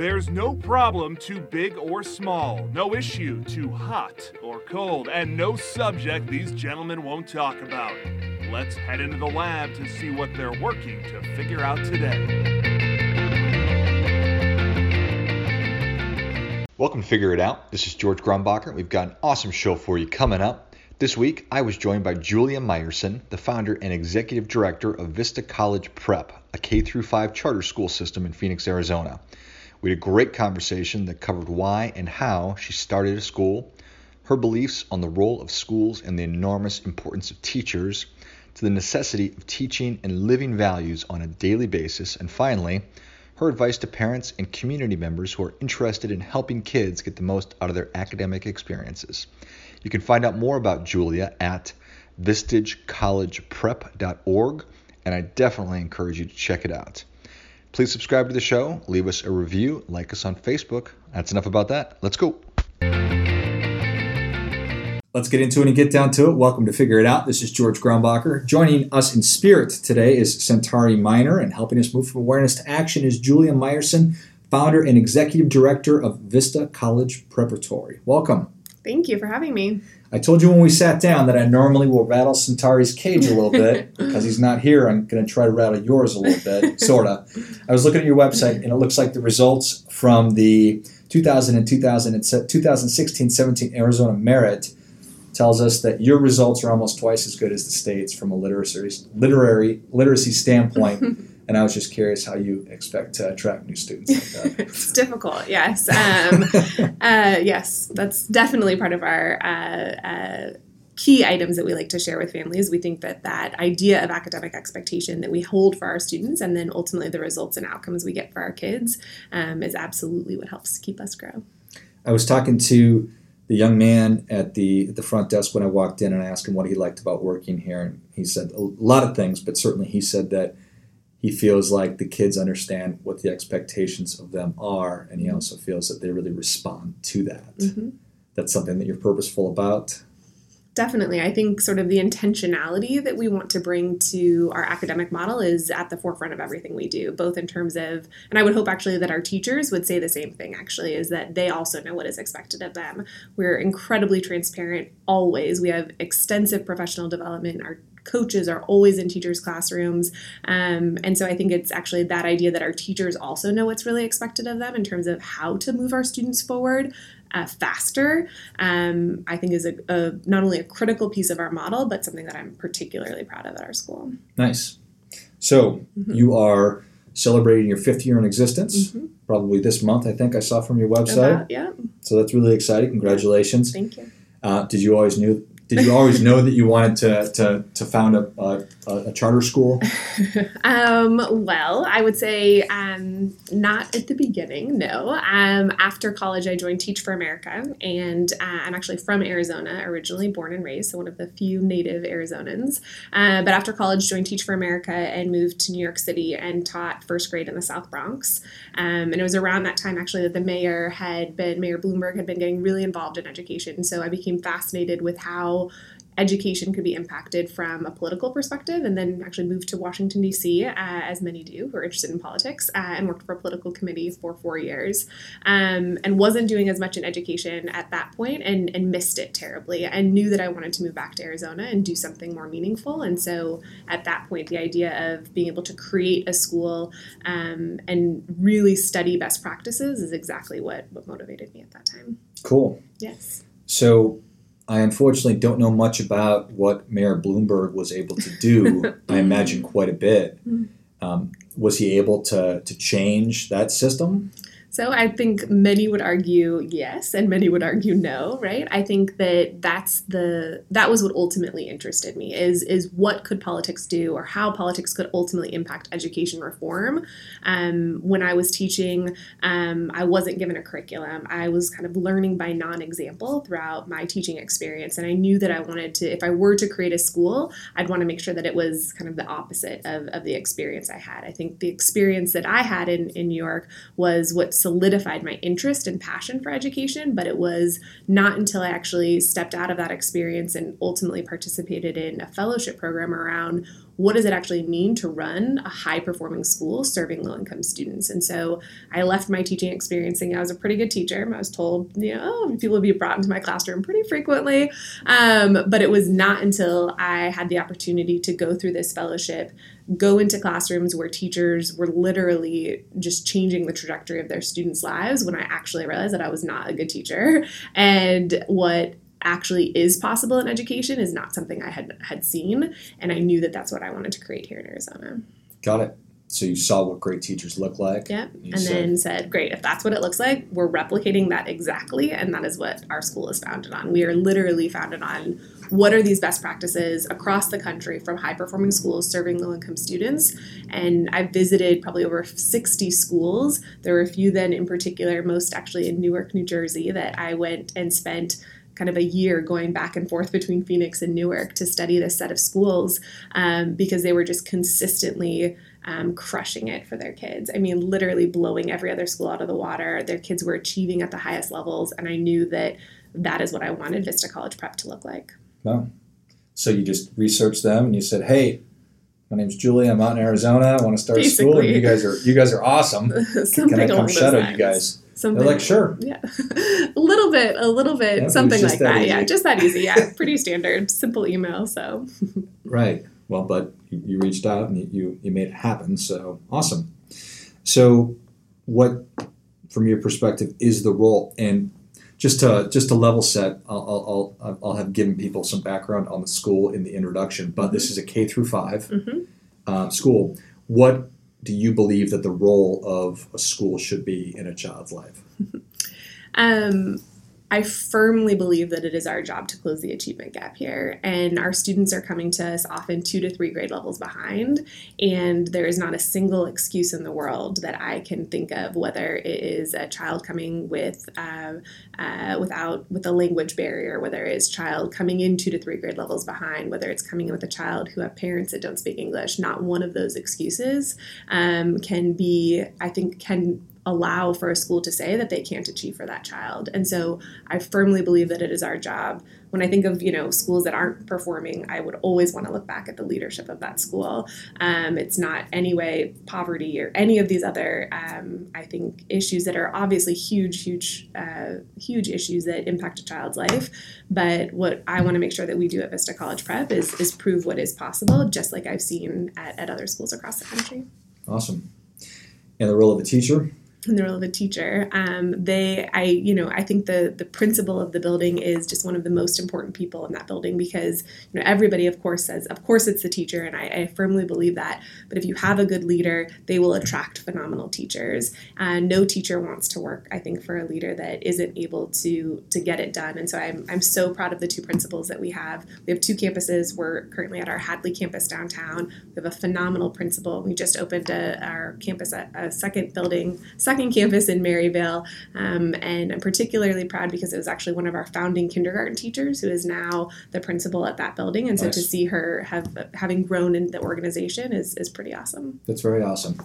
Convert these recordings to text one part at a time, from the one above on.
There's no problem too big or small, no issue too hot or cold, and no subject these gentlemen won't talk about. Let's head into the lab to see what they're working to figure out today. Welcome to Figure It Out. This is George Grumbacher. We've got an awesome show for you coming up. This week, I was joined by Julia Meyerson, the founder and executive director of Vista College Prep, a K 5 charter school system in Phoenix, Arizona. We had a great conversation that covered why and how she started a school, her beliefs on the role of schools and the enormous importance of teachers, to the necessity of teaching and living values on a daily basis, and finally, her advice to parents and community members who are interested in helping kids get the most out of their academic experiences. You can find out more about Julia at vistacollegeprep.org, and I definitely encourage you to check it out. Please subscribe to the show, leave us a review, like us on Facebook. That's enough about that. Let's go. Let's get into it and get down to it. Welcome to Figure It Out. This is George Grumbacher. Joining us in spirit today is Centauri Minor, and helping us move from awareness to action is Julia Meyerson, founder and executive director of Vista College Preparatory. Welcome. Thank you for having me. I told you when we sat down that I normally will rattle Centauri's cage a little bit because he's not here. I'm going to try to rattle yours a little bit, sort of. I was looking at your website, and it looks like the results from the 2000 and 2016-17 Arizona Merit tells us that your results are almost twice as good as the state's from a literacy literary literacy standpoint. and I was just curious how you expect to attract new students like that. it's difficult, yes. Um, uh, yes, that's definitely part of our uh, uh, key items that we like to share with families. We think that that idea of academic expectation that we hold for our students and then ultimately the results and outcomes we get for our kids um, is absolutely what helps keep us grow. I was talking to the young man at the at the front desk when I walked in and I asked him what he liked about working here, and he said a lot of things, but certainly he said that he feels like the kids understand what the expectations of them are, and he mm-hmm. also feels that they really respond to that. Mm-hmm. That's something that you're purposeful about. Definitely. I think sort of the intentionality that we want to bring to our academic model is at the forefront of everything we do, both in terms of, and I would hope actually that our teachers would say the same thing actually, is that they also know what is expected of them. We're incredibly transparent always. We have extensive professional development. Our coaches are always in teachers' classrooms. Um, and so I think it's actually that idea that our teachers also know what's really expected of them in terms of how to move our students forward. Uh, faster, um, I think is a, a, not only a critical piece of our model, but something that I'm particularly proud of at our school. Nice. So mm-hmm. you are celebrating your fifth year in existence, mm-hmm. probably this month. I think I saw from your website. About, yeah. So that's really exciting. Congratulations. Thank you. Uh, did you always knew did you always know that you wanted to, to, to found a, a, a charter school? um, well, I would say um, not at the beginning, no. Um, after college, I joined Teach for America, and uh, I'm actually from Arizona, originally born and raised, so one of the few native Arizonans. Uh, but after college, joined Teach for America and moved to New York City and taught first grade in the South Bronx. Um, and it was around that time, actually, that the mayor had been, Mayor Bloomberg had been getting really involved in education. So I became fascinated with how education could be impacted from a political perspective, and then actually moved to Washington, D.C., uh, as many do who are interested in politics, uh, and worked for a political committee for four years. Um, and wasn't doing as much in education at that point and, and missed it terribly. And knew that I wanted to move back to Arizona and do something more meaningful. And so at that point, the idea of being able to create a school um, and really study best practices is exactly what, what motivated me at that time. Cool. Yes. So I unfortunately don't know much about what Mayor Bloomberg was able to do. I imagine quite a bit. Mm. Um, was he able to, to change that system? So I think many would argue yes, and many would argue no, right? I think that that's the that was what ultimately interested me is is what could politics do, or how politics could ultimately impact education reform. Um, when I was teaching, um, I wasn't given a curriculum. I was kind of learning by non-example throughout my teaching experience, and I knew that I wanted to, if I were to create a school, I'd want to make sure that it was kind of the opposite of, of the experience I had. I think the experience that I had in in New York was what solidified my interest and passion for education, but it was not until I actually stepped out of that experience and ultimately participated in a fellowship program around what does it actually mean to run a high performing school serving low income students? And so I left my teaching experience thinking I was a pretty good teacher. I was told, you know, oh, people would be brought into my classroom pretty frequently. Um, but it was not until I had the opportunity to go through this fellowship, go into classrooms where teachers were literally just changing the trajectory of their students' lives when I actually realized that I was not a good teacher. And what actually is possible in education is not something I had had seen, and I knew that that's what I wanted to create here in Arizona. Got it. So you saw what great teachers look like. And, and said, then said, "Great, if that's what it looks like, we're replicating that exactly, and that is what our school is founded on. We are literally founded on what are these best practices across the country from high performing schools serving low income students. And I visited probably over 60 schools. There were a few then in particular, most actually in Newark, New Jersey, that I went and spent kind of a year going back and forth between Phoenix and Newark to study this set of schools um, because they were just consistently um, crushing it for their kids. I mean, literally blowing every other school out of the water. Their kids were achieving at the highest levels, and I knew that that is what I wanted Vista College Prep to look like. Wow. So you just researched them and you said, hey, my name's Julie. I'm out in Arizona. I want to start Basically. a school. And you guys are you guys are awesome. Can I come shadow you guys? Something They're like sure. Yeah, a little bit, a little bit, yeah, something like that. that yeah, just that easy. Yeah, pretty standard, simple email. So. right. Well, but you, you reached out and you, you made it happen. So awesome. So, what, from your perspective, is the role? And just to just to level set, I'll, I'll, I'll have given people some background on the school in the introduction. But this mm-hmm. is a K through 5 mm-hmm. uh, school. What do you believe that the role of a school should be in a child's life? um, I firmly believe that it is our job to close the achievement gap here. And our students are coming to us often two to three grade levels behind. And there is not a single excuse in the world that I can think of, whether it is a child coming with uh, uh, without with a language barrier, whether it's child coming in two to three grade levels behind, whether it's coming in with a child who have parents that don't speak English. Not one of those excuses um, can be, I think, can allow for a school to say that they can't achieve for that child. And so I firmly believe that it is our job. When I think of you know schools that aren't performing, I would always want to look back at the leadership of that school. Um, it's not any way poverty or any of these other um, I think issues that are obviously huge, huge, uh, huge issues that impact a child's life. But what I want to make sure that we do at Vista College Prep is is prove what is possible, just like I've seen at, at other schools across the country. Awesome. And the role of a teacher in the role of a teacher. Um, they, I, you know, I think the the principal of the building is just one of the most important people in that building because you know everybody, of course, says, of course, it's the teacher, and I, I firmly believe that. But if you have a good leader, they will attract phenomenal teachers. And no teacher wants to work, I think, for a leader that isn't able to to get it done. And so I'm I'm so proud of the two principals that we have. We have two campuses. We're currently at our Hadley campus downtown. We have a phenomenal principal. We just opened a, our campus at a second building second campus in Maryvale. Um, and I'm particularly proud because it was actually one of our founding kindergarten teachers who is now the principal at that building. And so nice. to see her have having grown in the organization is, is pretty awesome. That's very awesome.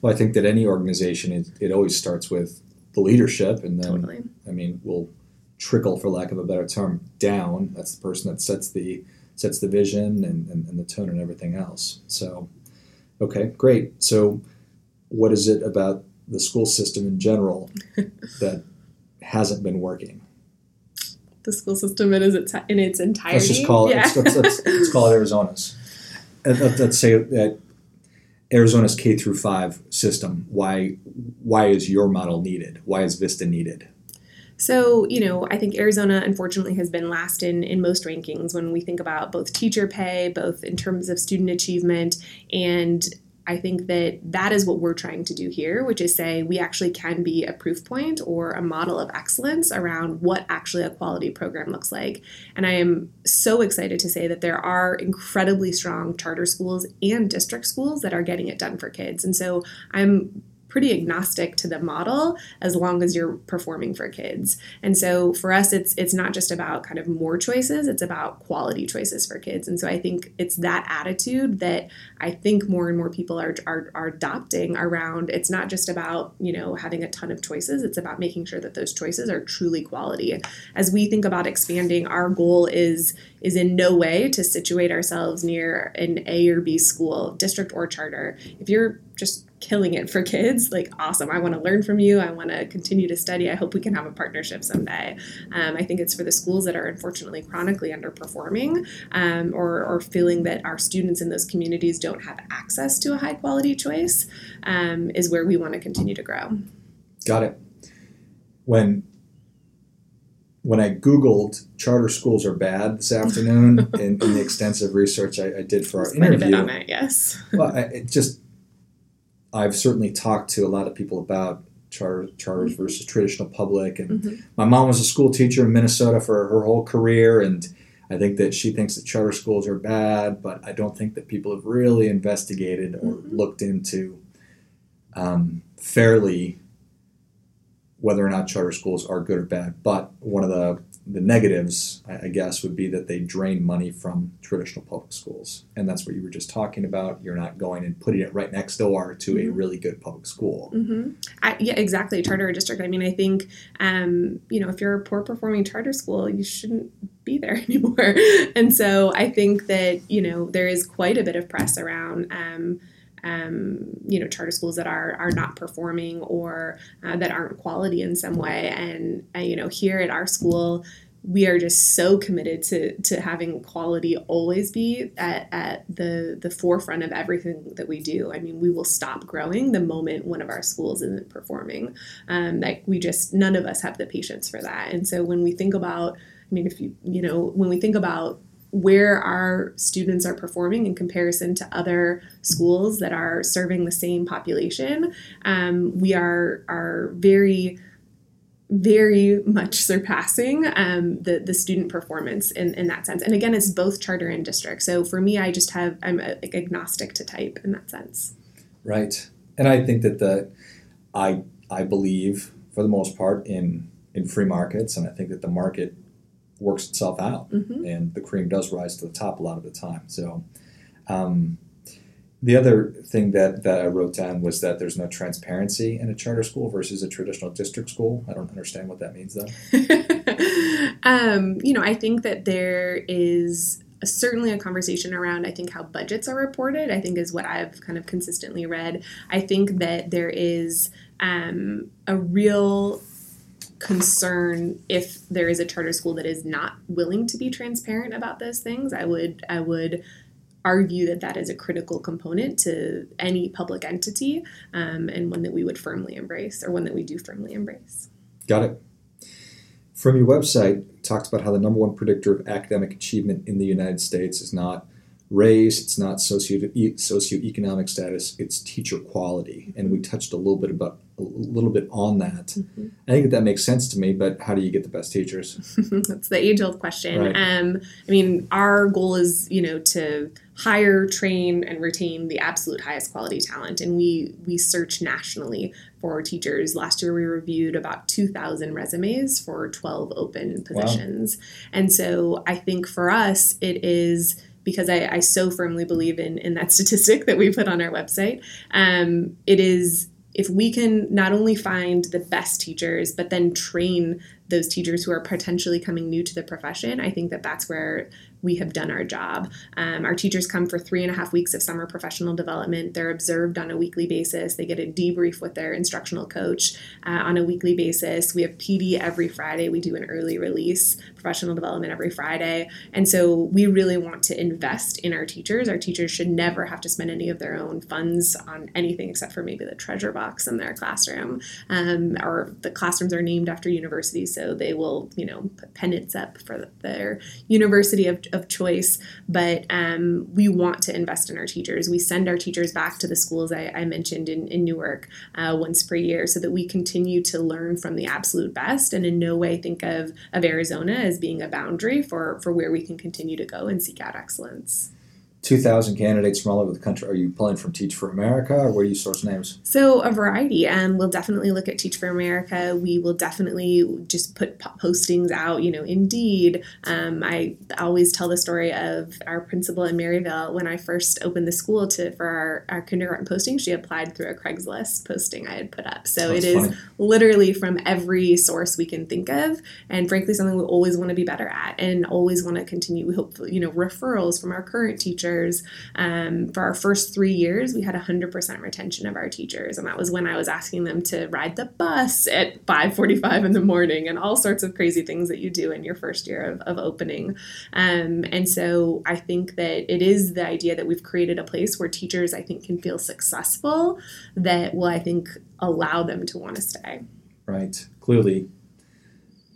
Well, I think that any organization, it, it always starts with the leadership, and then, totally. I mean, we'll trickle, for lack of a better term, down. That's the person that sets the sets the vision and, and, and the tone and everything else. So, okay, great. So, what is it about the school system in general that hasn't been working. The school system in its in its entirety. Let's just call it. Yeah. Let's, let's, let's, call it Arizona's. Let's say that Arizona's K through five system. Why why is your model needed? Why is Vista needed? So, you know, I think Arizona unfortunately has been last in, in most rankings when we think about both teacher pay, both in terms of student achievement and I think that that is what we're trying to do here, which is say we actually can be a proof point or a model of excellence around what actually a quality program looks like. And I am so excited to say that there are incredibly strong charter schools and district schools that are getting it done for kids. And so I'm pretty agnostic to the model as long as you're performing for kids. And so for us, it's it's not just about kind of more choices; it's about quality choices for kids. And so I think it's that attitude that I think more and more people are are, are adopting around. It's not just about you know having a ton of choices; it's about making sure that those choices are truly quality. As we think about expanding, our goal is is in no way to situate ourselves near an A or B school, district or charter. If you're just killing it for kids, like awesome. I want to learn from you. I want to continue to study. I hope we can have a partnership someday. Um, I think it's for the schools that are unfortunately chronically underperforming um, or, or feeling that our students in those communities don't have access to a high quality choice um, is where we want to continue to grow. Got it. When when I Googled charter schools are bad this afternoon in, in the extensive research I, I did for our interview. Quite a bit on it, yes. well, I, it just I've certainly talked to a lot of people about charter, charters mm-hmm. versus traditional public, and mm-hmm. my mom was a school teacher in Minnesota for her whole career, and I think that she thinks that charter schools are bad, but I don't think that people have really investigated or mm-hmm. looked into um, fairly whether or not charter schools are good or bad. But one of the the negatives, I guess, would be that they drain money from traditional public schools, and that's what you were just talking about. You're not going and putting it right next door to a mm-hmm. really good public school. Mm-hmm. I, yeah, exactly. Charter or district. I mean, I think um, you know if you're a poor performing charter school, you shouldn't be there anymore. and so I think that you know there is quite a bit of press around. Um, um, you know charter schools that are are not performing or uh, that aren't quality in some way and uh, you know here at our school we are just so committed to to having quality always be at, at the the forefront of everything that we do. I mean, we will stop growing the moment one of our schools isn't performing. Um, like we just none of us have the patience for that. And so when we think about, I mean, if you you know when we think about where our students are performing in comparison to other schools that are serving the same population, um, we are are very very much surpassing um, the the student performance in, in that sense. And again, it's both charter and district. So for me, I just have I'm a, like agnostic to type in that sense. Right, and I think that the I I believe for the most part in in free markets, and I think that the market works itself out, mm-hmm. and the cream does rise to the top a lot of the time. So, um, the other thing that, that I wrote down was that there's no transparency in a charter school versus a traditional district school. I don't understand what that means, though. um, you know, I think that there is certainly a conversation around, I think, how budgets are reported, I think is what I've kind of consistently read. I think that there is um, a real concern if there is a charter school that is not willing to be transparent about those things. I would i would argue that that is a critical component to any public entity um, and one that we would firmly embrace or one that we do firmly embrace. Got it. From your website talks about how the number one predictor of academic achievement in the united states is not race, it's not socio socioeconomic status, it's teacher quality. And we touched a little bit about a little bit on that. Mm-hmm. I think that, that makes sense to me, but how do you get the best teachers? That's the age old question. Right. Um, I mean, our goal is, you know, to hire, train, and retain the absolute highest quality talent. And we we search nationally for teachers. Last year we reviewed about 2,000 resumes for 12 open positions. Wow. And so I think for us it is because I, I so firmly believe in in that statistic that we put on our website. Um, it is if we can not only find the best teachers, but then train those teachers who are potentially coming new to the profession, I think that that's where we have done our job. Um, our teachers come for three and a half weeks of summer professional development. They're observed on a weekly basis. They get a debrief with their instructional coach uh, on a weekly basis. We have PD every Friday. We do an early release professional development every Friday. And so we really want to invest in our teachers. Our teachers should never have to spend any of their own funds on anything except for maybe the treasure box in their classroom. Um, or the classrooms are named after universities, so they will, you know, put pennants up for their university of of choice, but um, we want to invest in our teachers. We send our teachers back to the schools I, I mentioned in, in Newark uh, once per year so that we continue to learn from the absolute best and in no way think of, of Arizona as being a boundary for, for where we can continue to go and seek out excellence. 2,000 candidates from all over the country. Are you pulling from Teach for America or where do you source names? So, a variety. Um, we'll definitely look at Teach for America. We will definitely just put postings out, you know, Indeed. Um, I always tell the story of our principal in Maryvale. When I first opened the school to for our, our kindergarten posting, she applied through a Craigslist posting I had put up. So, That's it is funny. literally from every source we can think of. And frankly, something we always want to be better at and always want to continue. We hope, you know, referrals from our current teachers teachers. Um, for our first three years, we had 100% retention of our teachers, and that was when I was asking them to ride the bus at 5:45 in the morning, and all sorts of crazy things that you do in your first year of, of opening. Um, and so I think that it is the idea that we've created a place where teachers, I think, can feel successful that will, I think, allow them to want to stay. Right. Clearly,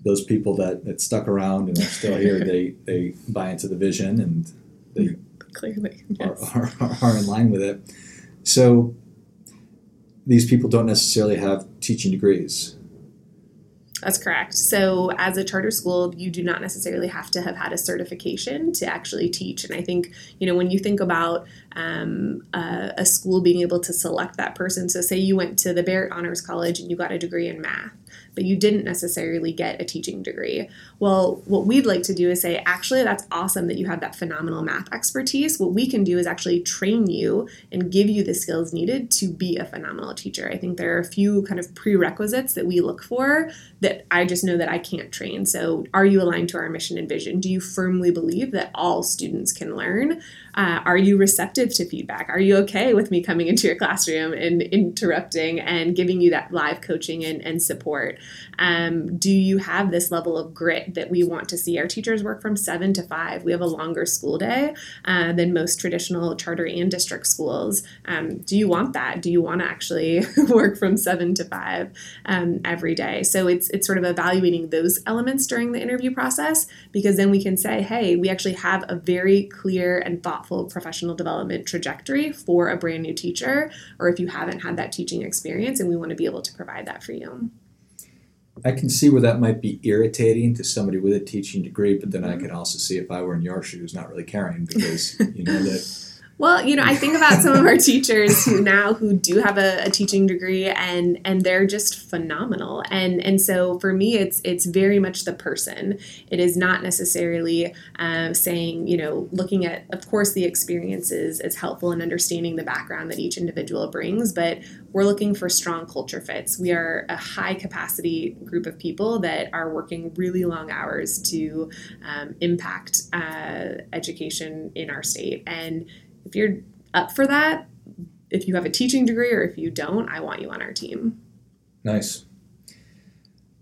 those people that, that stuck around and are still here, they, they buy into the vision and they clearly yes. are, are, are in line with it. So these people don't necessarily have teaching degrees. That's correct. So, as a charter school, you do not necessarily have to have had a certification to actually teach. And I think, you know, when you think about um, a, a school being able to select that person, so say you went to the Barrett Honors College and you got a degree in math, but you didn't necessarily get a teaching degree. Well, what we'd like to do is say, actually, that's awesome that you have that phenomenal math expertise. What we can do is actually train you and give you the skills needed to be a phenomenal teacher. I think there are a few kind of prerequisites that we look for that I just know that I can't train. So, are you aligned to our mission and vision? Do you firmly believe that all students can learn? Uh, are you receptive to feedback? Are you okay with me coming into your classroom and interrupting and giving you that live coaching and, and support? Um, do you have this level of grit that we want to see? Our teachers work from seven to five. We have a longer school day uh, than most traditional charter and district schools. Um, do you want that? Do you want to actually work from seven to five um, every day? So it's it's sort of evaluating those elements during the interview process because then we can say, hey, we actually have a very clear and thoughtful professional development trajectory for a brand new teacher, or if you haven't had that teaching experience, and we want to be able to provide that for you. I can see where that might be irritating to somebody with a teaching degree, but then I mm-hmm. can also see if I were in your shoes not really caring because you know that well, you know, I think about some of our teachers who now who do have a, a, teaching degree and and they're just phenomenal. And and so for me, it's it's very much the person. It is not necessarily um, saying you know looking at of course the experiences is helpful in understanding the background that each individual brings, but we're looking for strong culture fits. We are a high capacity group of people that are working really long hours to um, impact uh, education in our state and if you're up for that, if you have a teaching degree or if you don't, I want you on our team. Nice.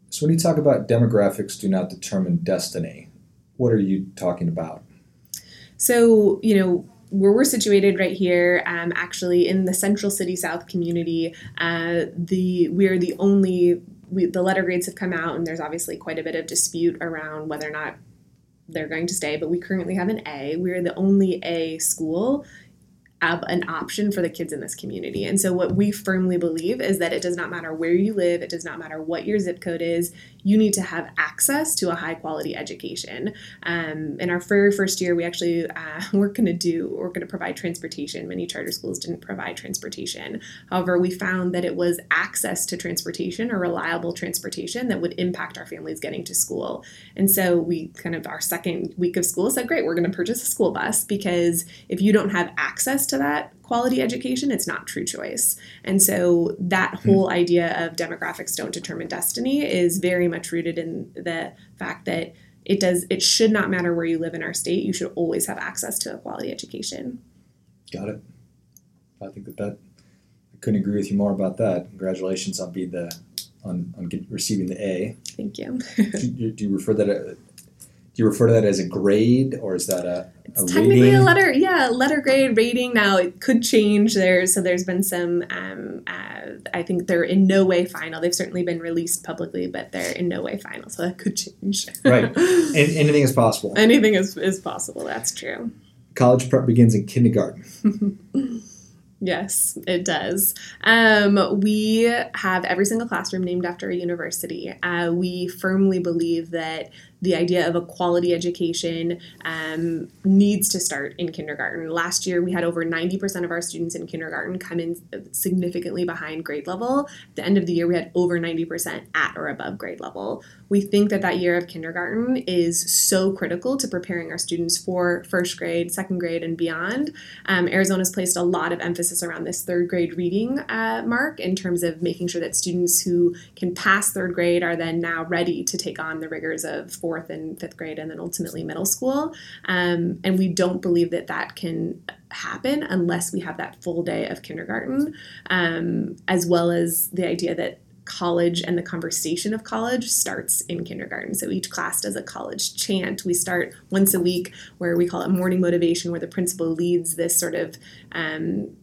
So, when you talk about demographics do not determine destiny, what are you talking about? So, you know, where we're situated right here, um, actually in the Central City South community, uh, the we are the only we, the letter grades have come out, and there's obviously quite a bit of dispute around whether or not they're going to stay, but we currently have an A. We're the only A school an option for the kids in this community. And so, what we firmly believe is that it does not matter where you live, it does not matter what your zip code is, you need to have access to a high quality education. Um, in our very first year, we actually uh, we're going to do we're going to provide transportation. Many charter schools didn't provide transportation. However, we found that it was access to transportation or reliable transportation that would impact our families getting to school. And so, we kind of our second week of school said, "Great, we're going to purchase a school bus because if you don't have access to to that quality education, it's not true choice. And so that hmm. whole idea of demographics don't determine destiny is very much rooted in the fact that it does it should not matter where you live in our state. You should always have access to a quality education. Got it. I think that that I couldn't agree with you more about that. Congratulations on being the on, on receiving the A. Thank you. do, do, you refer that do you refer to that as a grade or is that a, it's a technically rating? a letter yeah letter grade rating. Now it could change there so there's been some um, uh, i think they're in no way final. They've certainly been released publicly but they're in no way final so that could change. Right. Anything is possible. Anything is, is possible that's true. College prep begins in kindergarten. Yes, it does. Um, we have every single classroom named after a university. Uh, we firmly believe that the idea of a quality education um, needs to start in kindergarten. Last year, we had over 90% of our students in kindergarten come in significantly behind grade level. At the end of the year, we had over 90% at or above grade level. We think that that year of kindergarten is so critical to preparing our students for first grade, second grade, and beyond. Um, Arizona's placed a lot of emphasis around this third grade reading uh, mark in terms of making sure that students who can pass third grade are then now ready to take on the rigors of fourth and fifth grade and then ultimately middle school. Um, and we don't believe that that can happen unless we have that full day of kindergarten, um, as well as the idea that college and the conversation of college starts in kindergarten. So each class does a college chant. We start once a week where we call it morning motivation, where the principal leads this sort of um,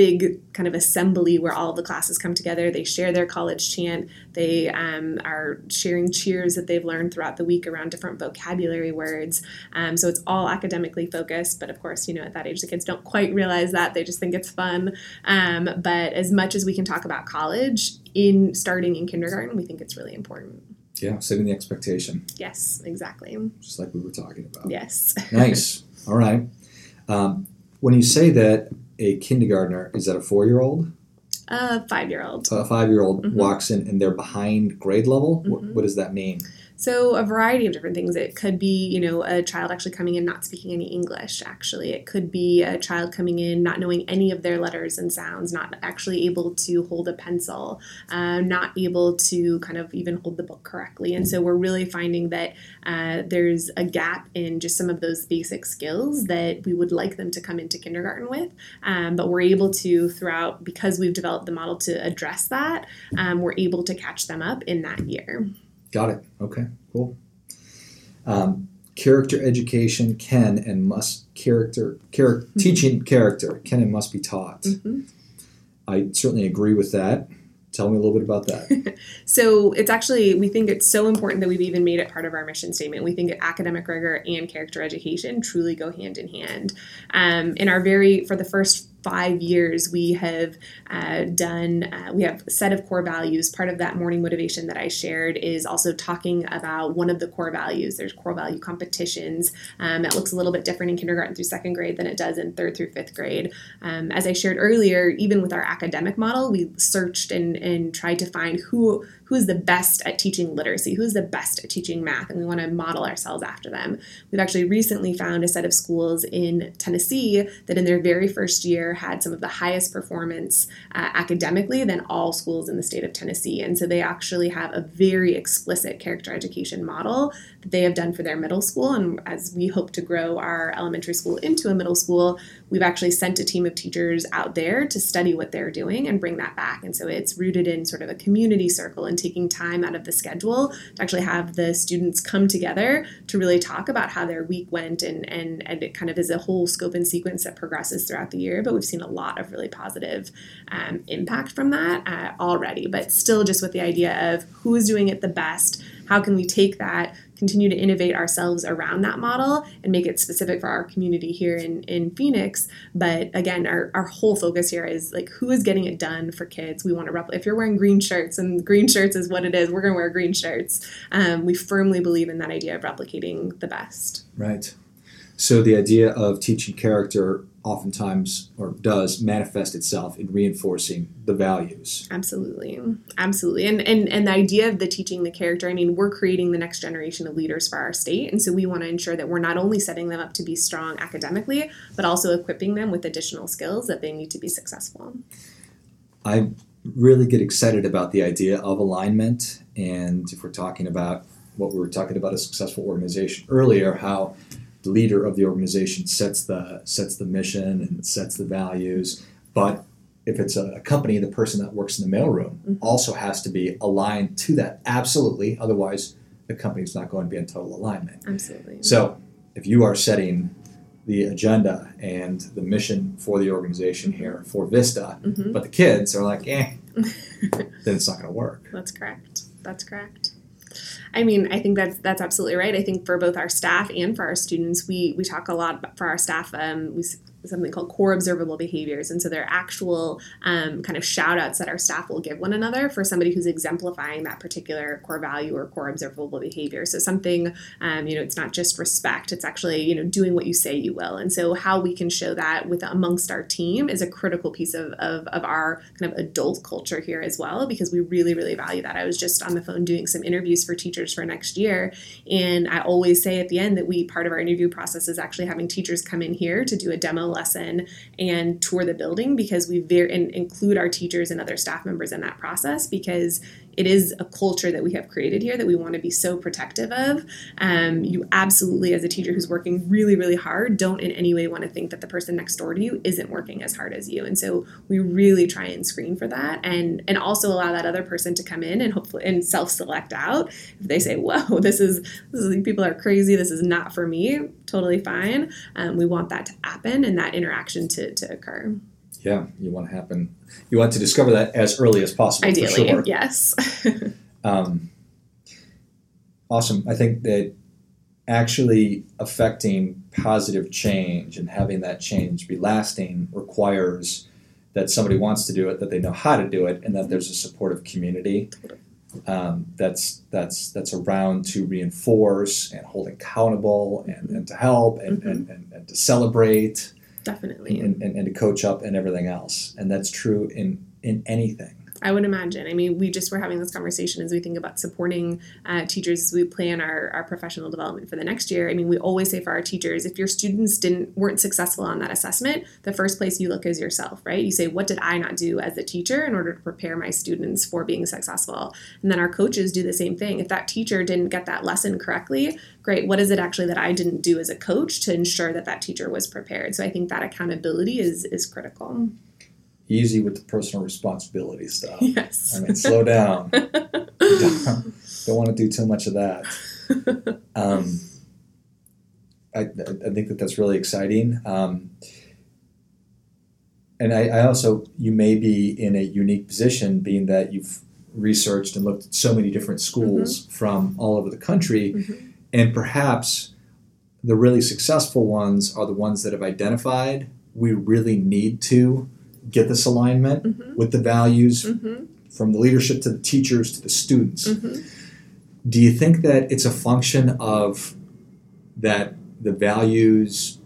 big kind of assembly where all the classes come together. They share their college chant. They um, are sharing cheers that they've learned throughout the week around different vocabulary words. Um, so it's all academically focused, but of course, you know, at that age, the kids don't quite realize that. They just think it's fun. Um, but as much as we can talk about college in starting in kindergarten, we think it's really important. Yeah, setting the expectation. Yes, exactly. Just like we were talking about. Yes. nice. All right. Um, when you say that a kindergartner, is that a four year old? A five year old. A five year old mm-hmm. walks in and they're behind grade level. Mm-hmm. What, what does that mean? So, a variety of different things. It could be, you know, a child actually coming in not speaking any English, actually. It could be a child coming in not knowing any of their letters and sounds, not actually able to hold a pencil, uh, not able to kind of even hold the book correctly. And so, we're really finding that uh, there's a gap in just some of those basic skills that we would like them to come into kindergarten with. Um, but we're able to, throughout, because we've developed the model to address that, um, we're able to catch them up in that year. Got it. Okay, cool. Um, character education can and must character, char- mm-hmm. teaching character can and must be taught. Mm-hmm. I certainly agree with that. Tell me a little bit about that. so it's actually we think it's so important that we've even made it part of our mission statement. We think that academic rigor and character education truly go hand in hand. Um, in our very for the first five years, we have uh, done, uh, we have a set of core values. Part of that morning motivation that I shared is also talking about one of the core values. There's core value competitions. Um, it looks a little bit different in kindergarten through second grade than it does in third through fifth grade. Um, as I shared earlier, even with our academic model, we searched and, and tried to find who who is the best at teaching literacy, who is the best at teaching math, and we want to model ourselves after them. We've actually recently found a set of schools in Tennessee that in their very first year had some of the highest performance uh, academically than all schools in the state of Tennessee. And so they actually have a very explicit character education model that they have done for their middle school. And as we hope to grow our elementary school into a middle school, we've actually sent a team of teachers out there to study what they're doing and bring that back. And so it's rooted in sort of a community circle and taking time out of the schedule to actually have the students come together to really talk about how their week went and, and, and it kind of is a whole scope and sequence that progresses throughout the year. But we've seen a lot of really positive um, impact from that uh, already, but still just with the idea of who is doing it the best how can we take that continue to innovate ourselves around that model and make it specific for our community here in, in Phoenix. But again, our, our whole focus here is like who is getting it done for kids. We want to replicate. If you're wearing green shirts and green shirts is what it is, we're going to wear green shirts. Um, we firmly believe in that idea of replicating the best. Right. So the idea of teaching character oftentimes or does manifest itself in reinforcing the values. Absolutely. Absolutely. And and and the idea of the teaching the character, I mean, we're creating the next generation of leaders for our state. And so we want to ensure that we're not only setting them up to be strong academically, but also equipping them with additional skills that they need to be successful. I really get excited about the idea of alignment and if we're talking about what we were talking about a successful organization earlier, how the leader of the organization sets the sets the mission and sets the values. But if it's a, company, the person that works in the mailroom mm-hmm. also has to be aligned to that. Absolutely, otherwise the company's not going to be in total alignment. Absolutely. So if you are setting the agenda and the mission for the organization here for Vista, mm-hmm. but the kids are like, eh, then it's not going to work. That's correct. That's correct. I mean, I think that's that's absolutely right. I think for both our staff and for our students, we we talk a lot for our staff. Um, we something called core observable behaviors. And so they're actual um, kind of shout outs that our staff will give one another for somebody who's exemplifying that particular core value or core observable behavior. So something, um, you know, it's not just respect, it's actually, you know, doing what you say you will. And so how we can show that with amongst our team is a critical piece of, of, of our kind of adult culture here as well, because we really, really value that. I was just on the phone doing some interviews for teachers for next year. And I always say at the end that we, part of our interview process is actually having teachers come in here to do a demo lesson and tour the building because we very and include our teachers and other staff members in that process because it is a culture that we have created here that we want to be so protective of. Um, you absolutely, as a teacher who's working really, really hard, don't in any way want to think that the person next door to you isn't working as hard as you. And so we really try and screen for that, and and also allow that other person to come in and hopefully and self-select out if they say, "Whoa, this is this is people are crazy. This is not for me." Totally fine. Um, we want that to happen and that interaction to to occur. Yeah, you want to happen. You want to discover that as early as possible. Ideally, sure. yes. um, awesome. I think that actually affecting positive change and having that change be lasting requires that somebody wants to do it, that they know how to do it, and that there's a supportive community um, that's that's that's around to reinforce and hold accountable and, and to help and, Mm-hmm. and, and, and to celebrate Definitely. and, and, and to coach up and everything else. And that's true in in anything. I would imagine. I mean, we just were having this conversation as we think about supporting uh, teachers as we plan our, our professional development for the next year. I mean, we always say for our teachers, if your students didn't weren't successful on that assessment, the first place you look is yourself, right? You say, what did I not do as a teacher in order to prepare my students for being successful? And then our coaches do the same thing. If that teacher didn't get that lesson correctly, great. What is it actually that I didn't do as a coach to ensure that that teacher was prepared? So I think that accountability is is critical. Easy with the personal responsibility stuff. Yes. I mean, slow down. don't, don't want to do too much of that. Um, I, I think that that's really exciting. Um, and I, I also, you may be in a unique position, being that you've researched and looked at so many different schools from all over the country, Mhm. and perhaps the really successful ones are the ones that have identified we really need to get this alignment Mhm. with the values Mm-hmm. from the leadership to the teachers to the students. Mm-hmm. Do you think that it's a function of that the values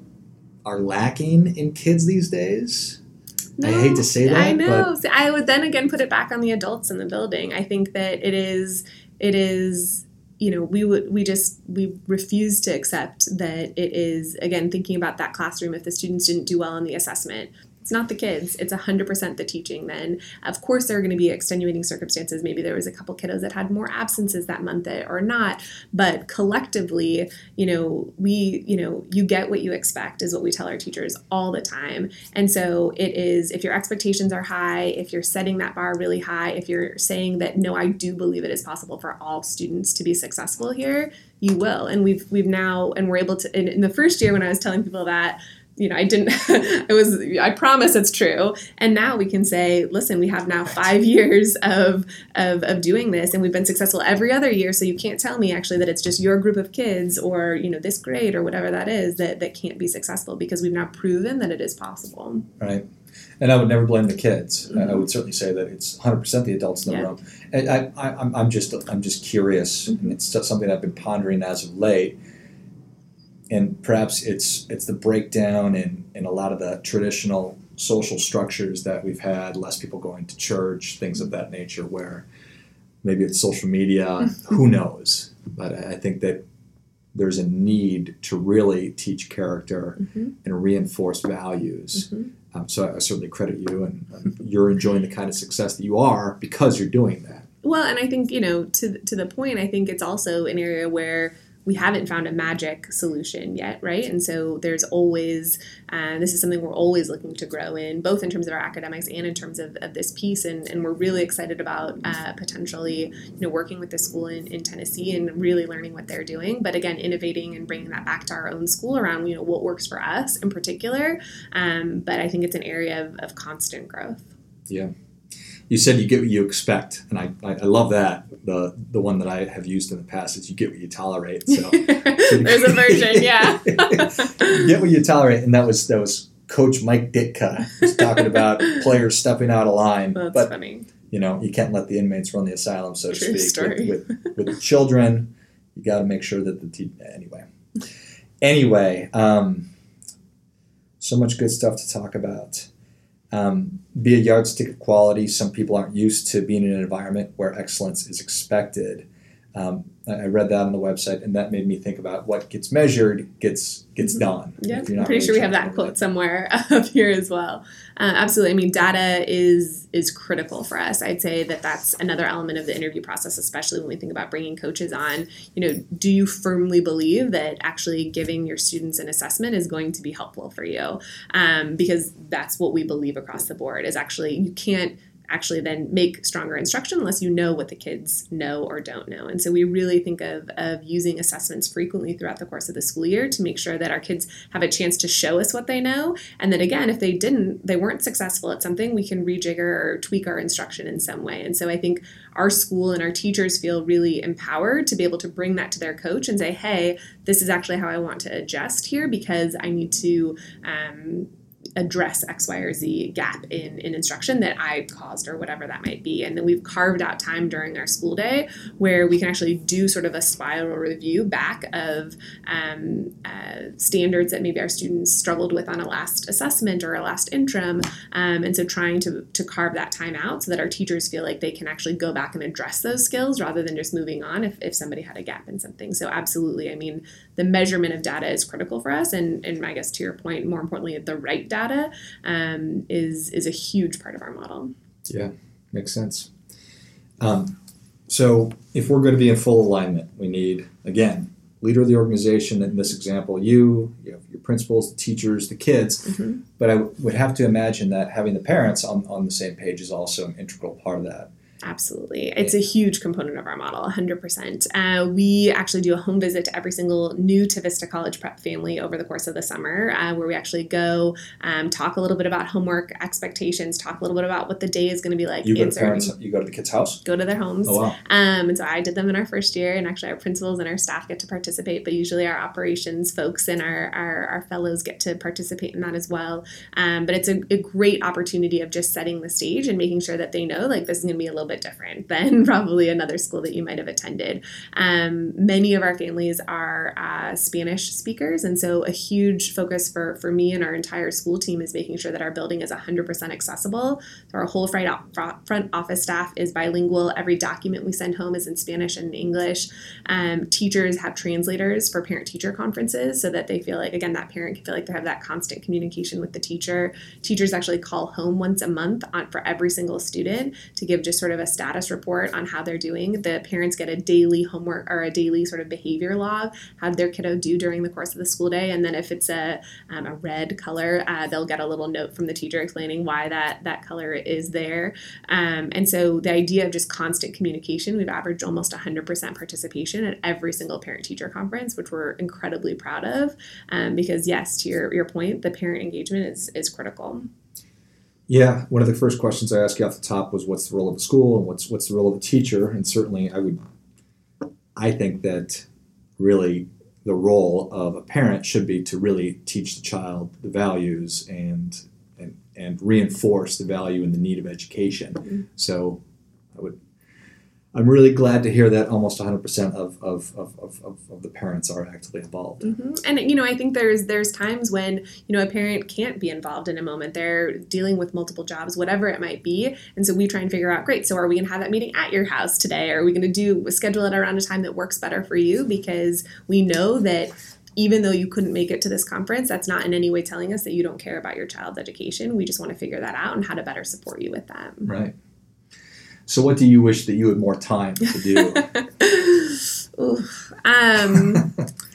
are lacking in kids these days? I hate to say that, I know. but- See, I would then again put it back on the adults in the building. I think that it is it is you know we would we just we refuse to accept that it is again thinking about that classroom if the students didn't do well on the assessment it's not the kids. It's 100% the teaching then. Of course there are going to be extenuating circumstances. Maybe there was a couple kiddos that had more absences that month or not. But collectively you know we you know you get what you expect is what we tell our teachers all the time. And so it is if your expectations are high, if you're setting that bar really high, if you're saying that no, I do believe it is possible for all students to be successful here, you will. And we've we've now and we're able to in, in the first year when I was telling people that you know, I didn't, I was, I promise it's true. And now we can say, listen, we have now five years of, of, of doing this and we've been successful every other year. So you can't tell me actually that it's just your group of kids or, you know, this grade or whatever that is that, that can't be successful because we've now proven that it is possible. right? And I would never blame the kids. I- I mm-hmm. would certainly say that it's 100% the adults in the Yeah. room. And I, I, I'm, I'm just I'm just curious, mm-hmm. and it's something I've been pondering as of late. And perhaps it's it's the breakdown in, in a lot of the traditional social structures that we've had, less people going to church, things of that nature, where maybe it's social media, who knows? But I think that there's a need to really teach character Mhm. and reinforce values. Mhm. Um, so I, I certainly credit you, and um, you're enjoying the kind of success that you are because you're doing that. Well, and I think you know to to the point. I think it's also an area where we haven't found a magic solution yet, right? And so there's always uh, this is something we're always looking to grow in, both in terms of our academics and in terms of, of this piece. And, and we're really excited about uh, potentially you know working with the school in, in Tennessee and really learning what they're doing. But again, innovating and bringing that back to our own school around you know what works for us in particular. Um, but I think it's an area of, of constant growth. You said you get what you expect, and I, I, I love that. The the one that I have used in the past is you get what you tolerate. So There's a version, yeah. you get what you tolerate, and that was that was Coach Mike Ditka was talking about players stepping out of line. That's but funny. you know, you can't let the inmates run the asylum, so to True speak. story. With, with, with the children, you got to make sure that the te- anyway. Anyway, um, so much good stuff to talk about. Um, be a yardstick of quality. Some people aren't used to being in an environment where excellence is expected. Um, I read that on the website, and that made me think about what gets measured gets gets done. Mm-hmm. Yeah, I'm pretty really sure we have that quote somewhere up here as well. Uh, absolutely. I mean, data is is critical for us. I'd say that that's another element of the interview process, especially when we think about bringing coaches on. You know, do you firmly believe that actually giving your students an assessment is going to be helpful for you? Um, because that's what we believe across the board. Is actually you can't actually then make stronger instruction unless you know what the kids know or don't know. And so we really think of, of using assessments frequently throughout the course of the school year to make sure that our kids have a chance to show us what they know. And then again, if they didn't, they weren't successful at something, we can rejigger or tweak our instruction in some way. And so I think our school and our teachers feel really empowered to be able to bring that to their coach and say, hey, this is actually how I want to adjust here because I need to um, address X, Y, or Z gap in, in instruction that I caused or whatever that might be. And then we've carved out time during our school day where we can actually do sort of a spiral review back of um, uh, standards that maybe our students struggled with on a last assessment or a last interim. Um, and so trying to, to carve that time out so that our teachers feel like they can actually go back and address those skills rather than just moving on if, if somebody had a gap in something. So absolutely, I mean, the measurement of data is critical for us. And, and I guess to your point, more importantly, the right data um, is is a huge part of our model. Yeah, makes sense. Um, so if we're going to be in full alignment, we need again leader of the organization. In this example, you, you have your principals, the teachers, the kids. Mhm. But I would have to imagine that having the parents on, on the same page is also an integral part of that. Absolutely. It's a huge component of our model, 100%. Uh, we actually do a home visit to every single new to Vista College prep family over the course of the summer, uh, where we actually go um, talk a little bit about homework expectations, talk a little bit about what the day is going to be like, You go to parents, you go to the kid's house. go to their homes. Oh wow! Um, and so I did them in our first year, and actually our principals and our staff get to participate, but usually our operations folks and our, our, our fellows get to participate in that as well. Um, but it's a, a great opportunity of just setting the stage and making sure that they know like this is going to be a little bit different than probably another school that you might have attended. Um, many of our families are uh, Spanish speakers, and so a huge focus for, for me and our entire school team is making sure that our building is 100% accessible. So our whole front, front office staff is bilingual. Every document we send home is in Spanish and English. Um, teachers have translators for parent teacher conferences so that they feel like, again, that parent can feel like they have that constant communication with the teacher. Teachers actually call home once a month on, for every single student to give just sort of a status report on how they're doing. The parents get a daily homework or a daily sort of behavior log, how their kiddo do during the course of the school day. And then if it's a, um, a red color, uh, they'll get a little note from the teacher explaining why that, that color is there. Um, and so the idea of just constant communication, we've averaged almost 100% participation at every single parent teacher conference, which we're incredibly proud of. Um, because, yes, to your, your point, the parent engagement is, is critical. Yeah, one of the first questions I asked you off the top was, "What's the role of the school and what's what's the role of the teacher?" And certainly, I would, I think that really the role of a parent should be to really teach the child the values and and and reinforce the value and the need of education. Mhm. So. I'm really glad to hear that almost 100% of, of, of, of, of the parents are actively involved. hmm And you know, I think there's there's times when you know a parent can't be involved in a moment. They're dealing with multiple jobs, whatever it might be, and so we try and figure out. Great. So are we going to have that meeting at your house today? Or are we going to do schedule it around a time that works better for you? Because we know that even though you couldn't make it to this conference, that's not in any way telling us that you don't care about your child's education. We just want to figure that out and how to better support you with that. Right. So, what do you wish that you had more time to do? Ooh, um,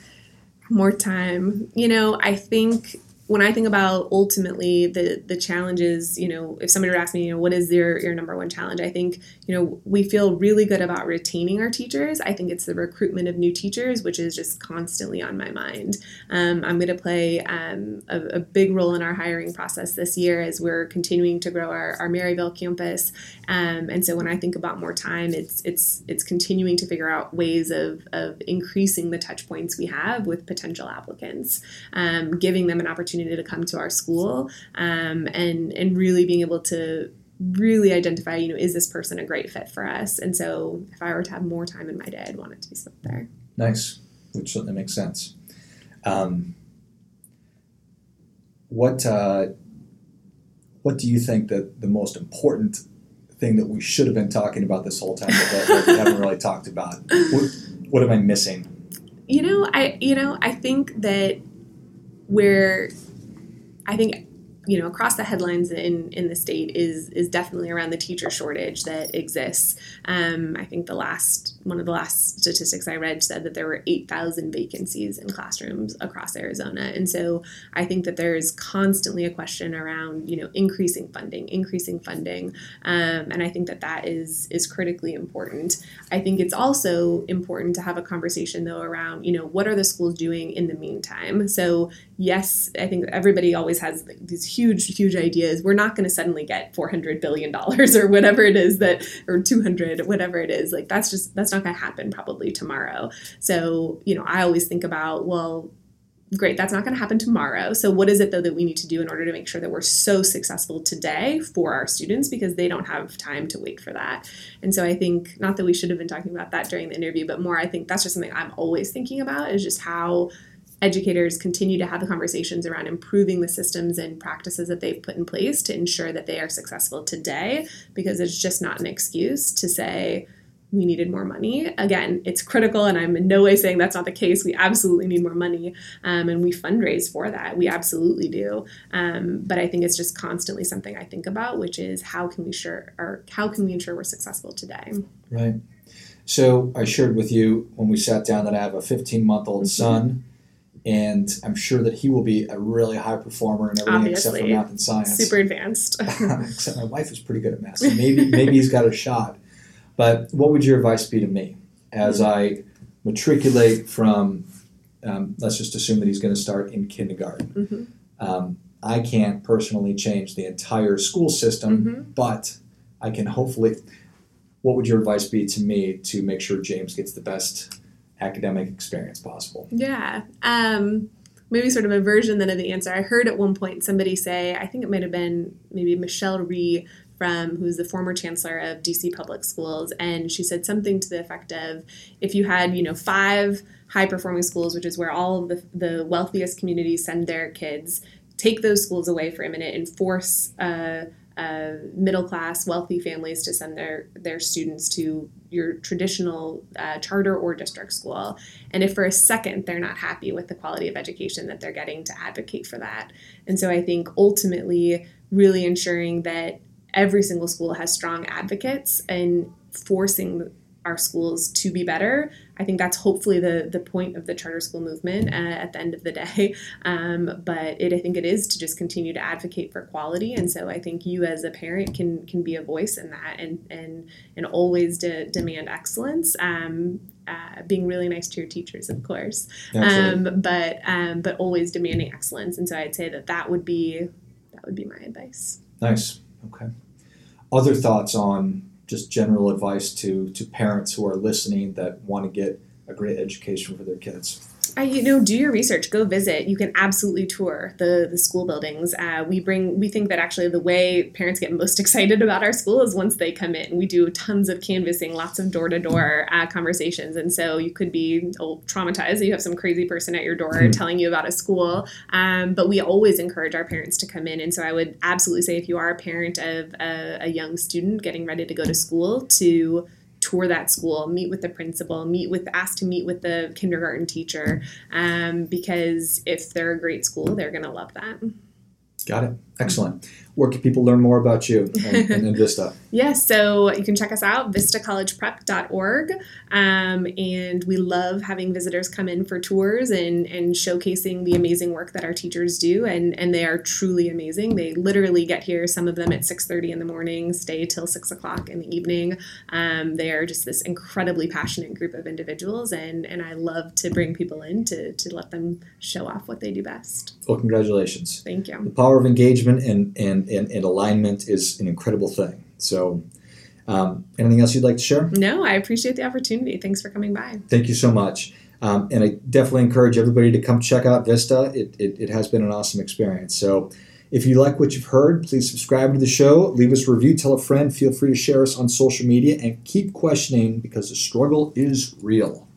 more time. You know, I think when I think about ultimately the the challenges, you know, if somebody were to ask me, you know, what is your your number one challenge? I think, you know, we feel really good about retaining our teachers. I think it's the recruitment of new teachers, which is just constantly on my mind. Um, I'm going to play um, a, a big role in our hiring process this year as we're continuing to grow our, our Maryvale campus. Um, and so when I think about more time, it's it's it's continuing to figure out ways of of increasing the touch points we have with potential applicants, um, giving them an opportunity opportunity to come to our school um, and and really being able to really identify, you know, is this person a great fit for us? And so if I were to have more time in my day, I'd want it to be spent there. Nice, which certainly makes sense. Um, what uh, what do you think that the most important thing that we should have been talking about this whole time that, that we haven't really talked about? What, what am I missing? You know, I you know, I think that where I think you know across the headlines in in the state is is definitely around the teacher shortage that exists. Um, I think the last one of the last statistics I read said that there were eight thousand vacancies in classrooms across Arizona, and so I think that there is constantly a question around you know increasing funding, increasing funding, um, and I think that that is is critically important. I think it's also important to have a conversation though around you know what are the schools doing in the meantime. So yes, I think everybody always has these huge, huge ideas. We're not going to suddenly get four hundred billion dollars or whatever it is that, or two hundred, whatever it is. Like that's just that's not going to happen probably tomorrow. So you know, I always think about well. Great, that's not going to happen tomorrow. So, what is it though that we need to do in order to make sure that we're so successful today for our students because they don't have time to wait for that? And so, I think not that we should have been talking about that during the interview, but more, I think that's just something I'm always thinking about is just how educators continue to have the conversations around improving the systems and practices that they've put in place to ensure that they are successful today because it's just not an excuse to say we needed more money. Again it's critical and i'm in no way saying that's not the case. We absolutely need more money um, and we fundraise for that. We absolutely do. Um, but i think it's just constantly something i think about which is how can we sure or how can we ensure we're successful today? Right. So I shared with you when we sat down that I have a 15 month old Mhm. son, and I'm sure that he will be a really high performer in everything except for math and science. super advanced except my wife is pretty good at math, so maybe maybe he's got a shot. But what would your advice be to me as I matriculate from? Um, let's just assume that he's going to start in kindergarten. Mhm. Um, I can't personally change the entire school system, Mhm. but I can hopefully. What would your advice be to me to make sure James gets the best academic experience possible? Yeah. Um, maybe sort of a version then of the answer. I heard at one point somebody say, I think it might have been maybe Michelle Rhee from who's the former chancellor of DC Public Schools, and she said something to the effect of, if you had, you know, five high performing schools, which is where all of the, the wealthiest communities send their kids, take those schools away for a minute and force uh, uh, middle class, wealthy families to send their their students to your traditional uh, charter or district school. And if for a second they're not happy with the quality of education that they're getting, to advocate for that. And so I think ultimately, really ensuring that every single school has strong advocates and forcing our schools to be better. I think that's hopefully the the point of the charter school movement uh, at the end of the day. Um, but it, I think it is to just continue to advocate for quality. And so I think you as a parent can can be a voice in that and and and always de- demand excellence. Um, uh, being really nice to your teachers, of course, um, but um, but always demanding excellence. And so I'd say that that would be that would be my advice. Nice. Okay. Other thoughts on just general advice to to parents who are listening that want to get a great education for their kids? Uh, you know, do your research. Go visit. You can absolutely tour the the school buildings. Uh, we bring. We think that actually the way parents get most excited about our school is once they come in. We do tons of canvassing, lots of door to door conversations, and so you could be oh, traumatized that you have some crazy person at your door Hmm. telling you about a school. Um, but we always encourage our parents to come in, and so I would absolutely say if you are a parent of a, a young student getting ready to go to school to tour that school, meet with the principal, meet with ask to meet with the kindergarten teacher, um, because if they're a great school, they're gonna love that. Got it. Excellent. Where can people learn more about you and, and Invista? Yes, so you can check us out, vistacollegeprep.org. Um, and we love having visitors come in for tours and, and showcasing the amazing work that our teachers do. And, and they are truly amazing. They literally get here, some of them at 6.30 in the morning, stay till 6 o'clock in the evening. Um, they are just this incredibly passionate group of individuals. And, and I love to bring people in to, to let them show off what they do best. Well, congratulations. Thank you. The power of engagement and, and, and, and alignment is an incredible thing. So, um, anything else you'd like to share? No, I appreciate the opportunity. Thanks for coming by. Thank you so much. Um, and I definitely encourage everybody to come check out Vista. It, it, it has been an awesome experience. So if you like what you've heard, please subscribe to the show, leave us a review, tell a friend, feel free to share us on social media, and keep questioning because the struggle is real.